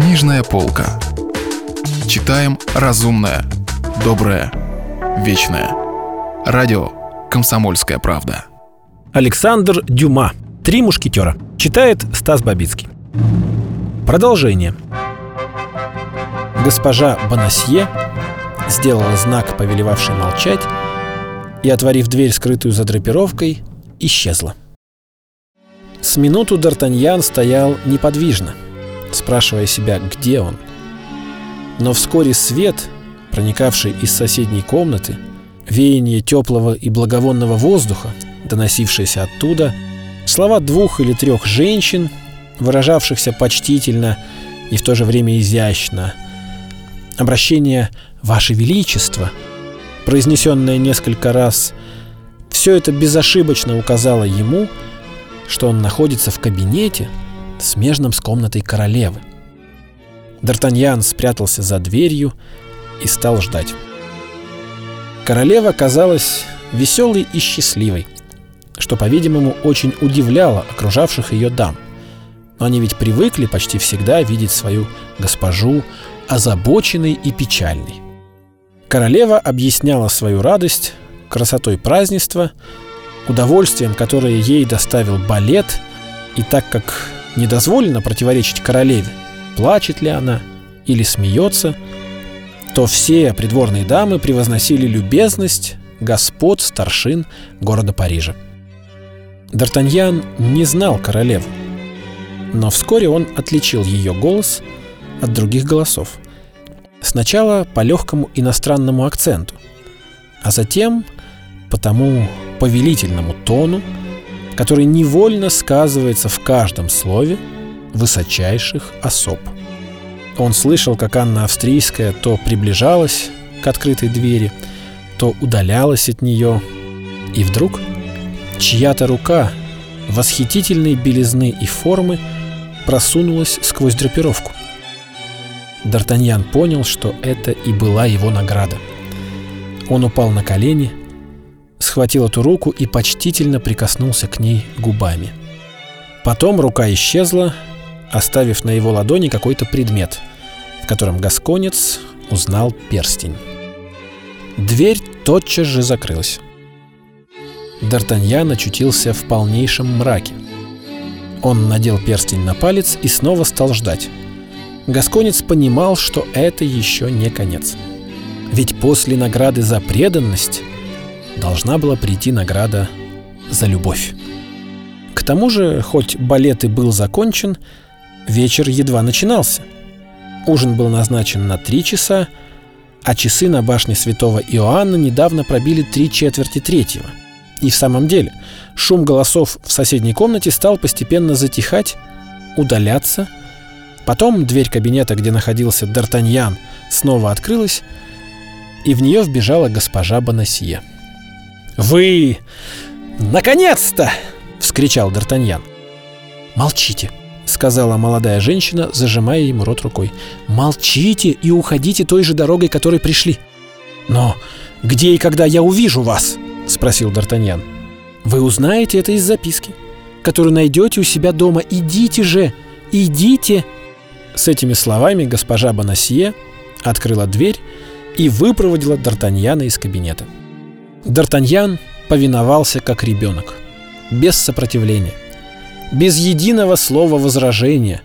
Книжная полка. Читаем разумное, доброе, вечное. Радио «Комсомольская правда». Александр Дюма. «Три мушкетера». Читает Стас Бабицкий. Продолжение. Госпожа Бонасье сделала знак, повелевавший молчать, и, отворив дверь, скрытую за драпировкой, исчезла. С минуту Д'Артаньян стоял неподвижно, спрашивая себя, где он. Но вскоре свет, проникавший из соседней комнаты, веяние теплого и благовонного воздуха, доносившееся оттуда, слова двух или трех женщин, выражавшихся почтительно и в то же время изящно, обращение «Ваше Величество», произнесенное несколько раз, все это безошибочно указало ему, что он находится в кабинете, смежном с комнатой королевы. Д'Артаньян спрятался за дверью и стал ждать. Королева казалась веселой и счастливой, что, по-видимому, очень удивляло окружавших ее дам. Но они ведь привыкли почти всегда видеть свою госпожу озабоченной и печальной. Королева объясняла свою радость красотой празднества, удовольствием, которое ей доставил балет, и так как не дозволено противоречить королеве, плачет ли она или смеется, то все придворные дамы превозносили любезность господ старшин города Парижа. Д'Артаньян не знал королеву, но вскоре он отличил ее голос от других голосов. Сначала по легкому иностранному акценту, а затем по тому повелительному тону, который невольно сказывается в каждом слове высочайших особ. Он слышал, как Анна Австрийская то приближалась к открытой двери, то удалялась от нее, и вдруг чья-то рука восхитительной белизны и формы просунулась сквозь драпировку. Д'Артаньян понял, что это и была его награда. Он упал на колени, схватил эту руку и почтительно прикоснулся к ней губами. Потом рука исчезла, оставив на его ладони какой-то предмет, в котором Гасконец узнал перстень. Дверь тотчас же закрылась. Д'Артаньян очутился в полнейшем мраке. Он надел перстень на палец и снова стал ждать. Гасконец понимал, что это еще не конец. Ведь после награды за преданность должна была прийти награда за любовь. К тому же, хоть балет и был закончен, вечер едва начинался. Ужин был назначен на три часа, а часы на башне святого Иоанна недавно пробили три четверти третьего. И в самом деле, шум голосов в соседней комнате стал постепенно затихать, удаляться. Потом дверь кабинета, где находился Д'Артаньян, снова открылась, и в нее вбежала госпожа Бонасье. «Вы... наконец-то!» — вскричал Д'Артаньян. «Молчите!» — сказала молодая женщина, зажимая ему рот рукой. «Молчите и уходите той же дорогой, которой пришли!» «Но где и когда я увижу вас?» — спросил Д'Артаньян. «Вы узнаете это из записки, которую найдете у себя дома. Идите же! Идите!» С этими словами госпожа Бонасье открыла дверь и выпроводила Д'Артаньяна из кабинета. Д'Артаньян повиновался как ребенок, без сопротивления, без единого слова возражения,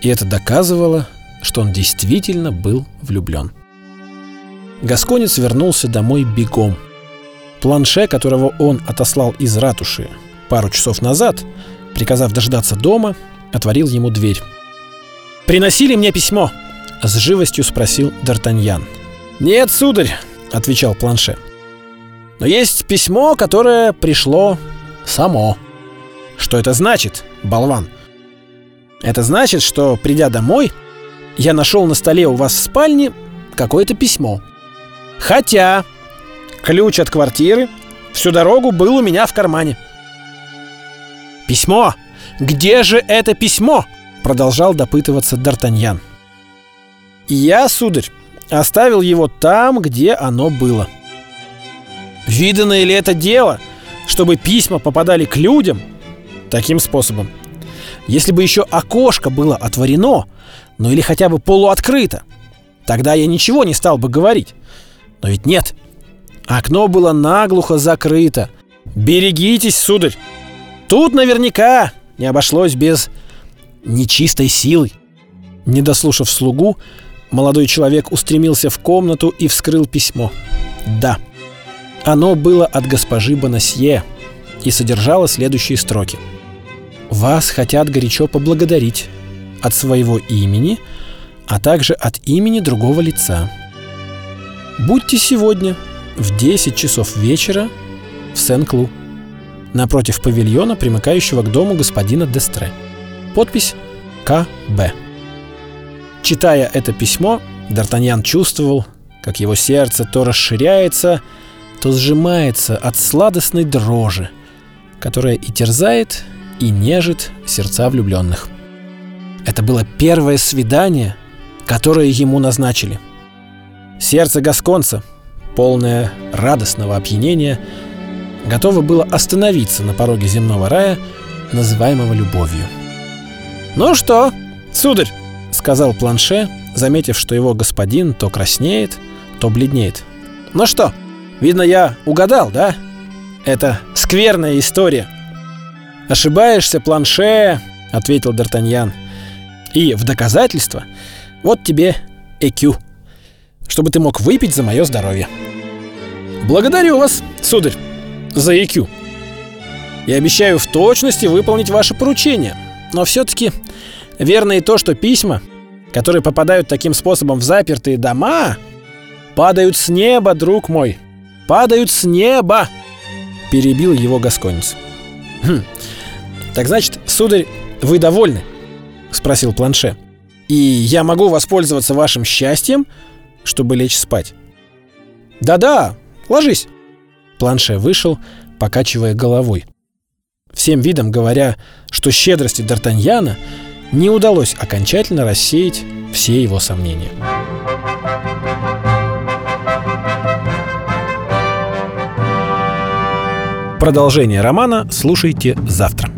и это доказывало, что он действительно был влюблен. Гасконец вернулся домой бегом. Планше, которого он отослал из ратуши пару часов назад, приказав дождаться дома, отворил ему дверь. «Приносили мне письмо?» — с живостью спросил Д'Артаньян. «Нет, сударь», — отвечал Планше. Но есть письмо, которое пришло само. Что это значит, болван? Это значит, что, придя домой, я нашел на столе у вас в спальне какое-то письмо. Хотя ключ от квартиры всю дорогу был у меня в кармане. «Письмо! Где же это письмо?» Продолжал допытываться Д'Артаньян. «Я, сударь, оставил его там, где оно было», Видано ли это дело, чтобы письма попадали к людям таким способом? Если бы еще окошко было отворено, Ну или хотя бы полуоткрыто. Тогда я ничего не стал бы говорить. Но ведь нет. Окно было наглухо закрыто. Берегитесь, сударь. Тут наверняка не обошлось без нечистой силы. Не дослушав слугу, молодой человек устремился в комнату и вскрыл письмо. Да, оно было от госпожи Бонасье и содержало следующие строки. «Вас хотят горячо поблагодарить от своего имени, а также от имени другого лица. Будьте сегодня в 10 часов вечера в Сен-Клу, напротив павильона, примыкающего к дому господина Дестре. Подпись К.Б. Читая это письмо, Д'Артаньян чувствовал, как его сердце то расширяется, то сжимается от сладостной дрожи, которая и терзает, и нежит сердца влюбленных. Это было первое свидание, которое ему назначили. Сердце Гасконца, полное радостного опьянения, готово было остановиться на пороге земного рая, называемого любовью. «Ну что, сударь?» — сказал Планше, заметив, что его господин то краснеет, то бледнеет. «Ну что, видно, я угадал, да? Это скверная история». «Ошибаешься, Планше», — ответил Д'Артаньян. «И в доказательство вот тебе ЭКЮ, чтобы ты мог выпить за мое здоровье». «Благодарю вас, сударь, за ЭКЮ. Я обещаю в точности выполнить ваше поручение, но все-таки Верно и то, что письма, которые попадают таким способом в запертые дома, падают с неба, друг мой. Падают с неба!» Перебил его Гасконец. «Хм. Так значит, сударь, вы довольны?» Спросил Планше. «И я могу воспользоваться вашим счастьем, чтобы лечь спать?» «Да-да, ложись!» Планше вышел, покачивая головой. Всем видом говоря, что щедрости Д'Артаньяна — не удалось окончательно рассеять все его сомнения. Продолжение романа слушайте завтра.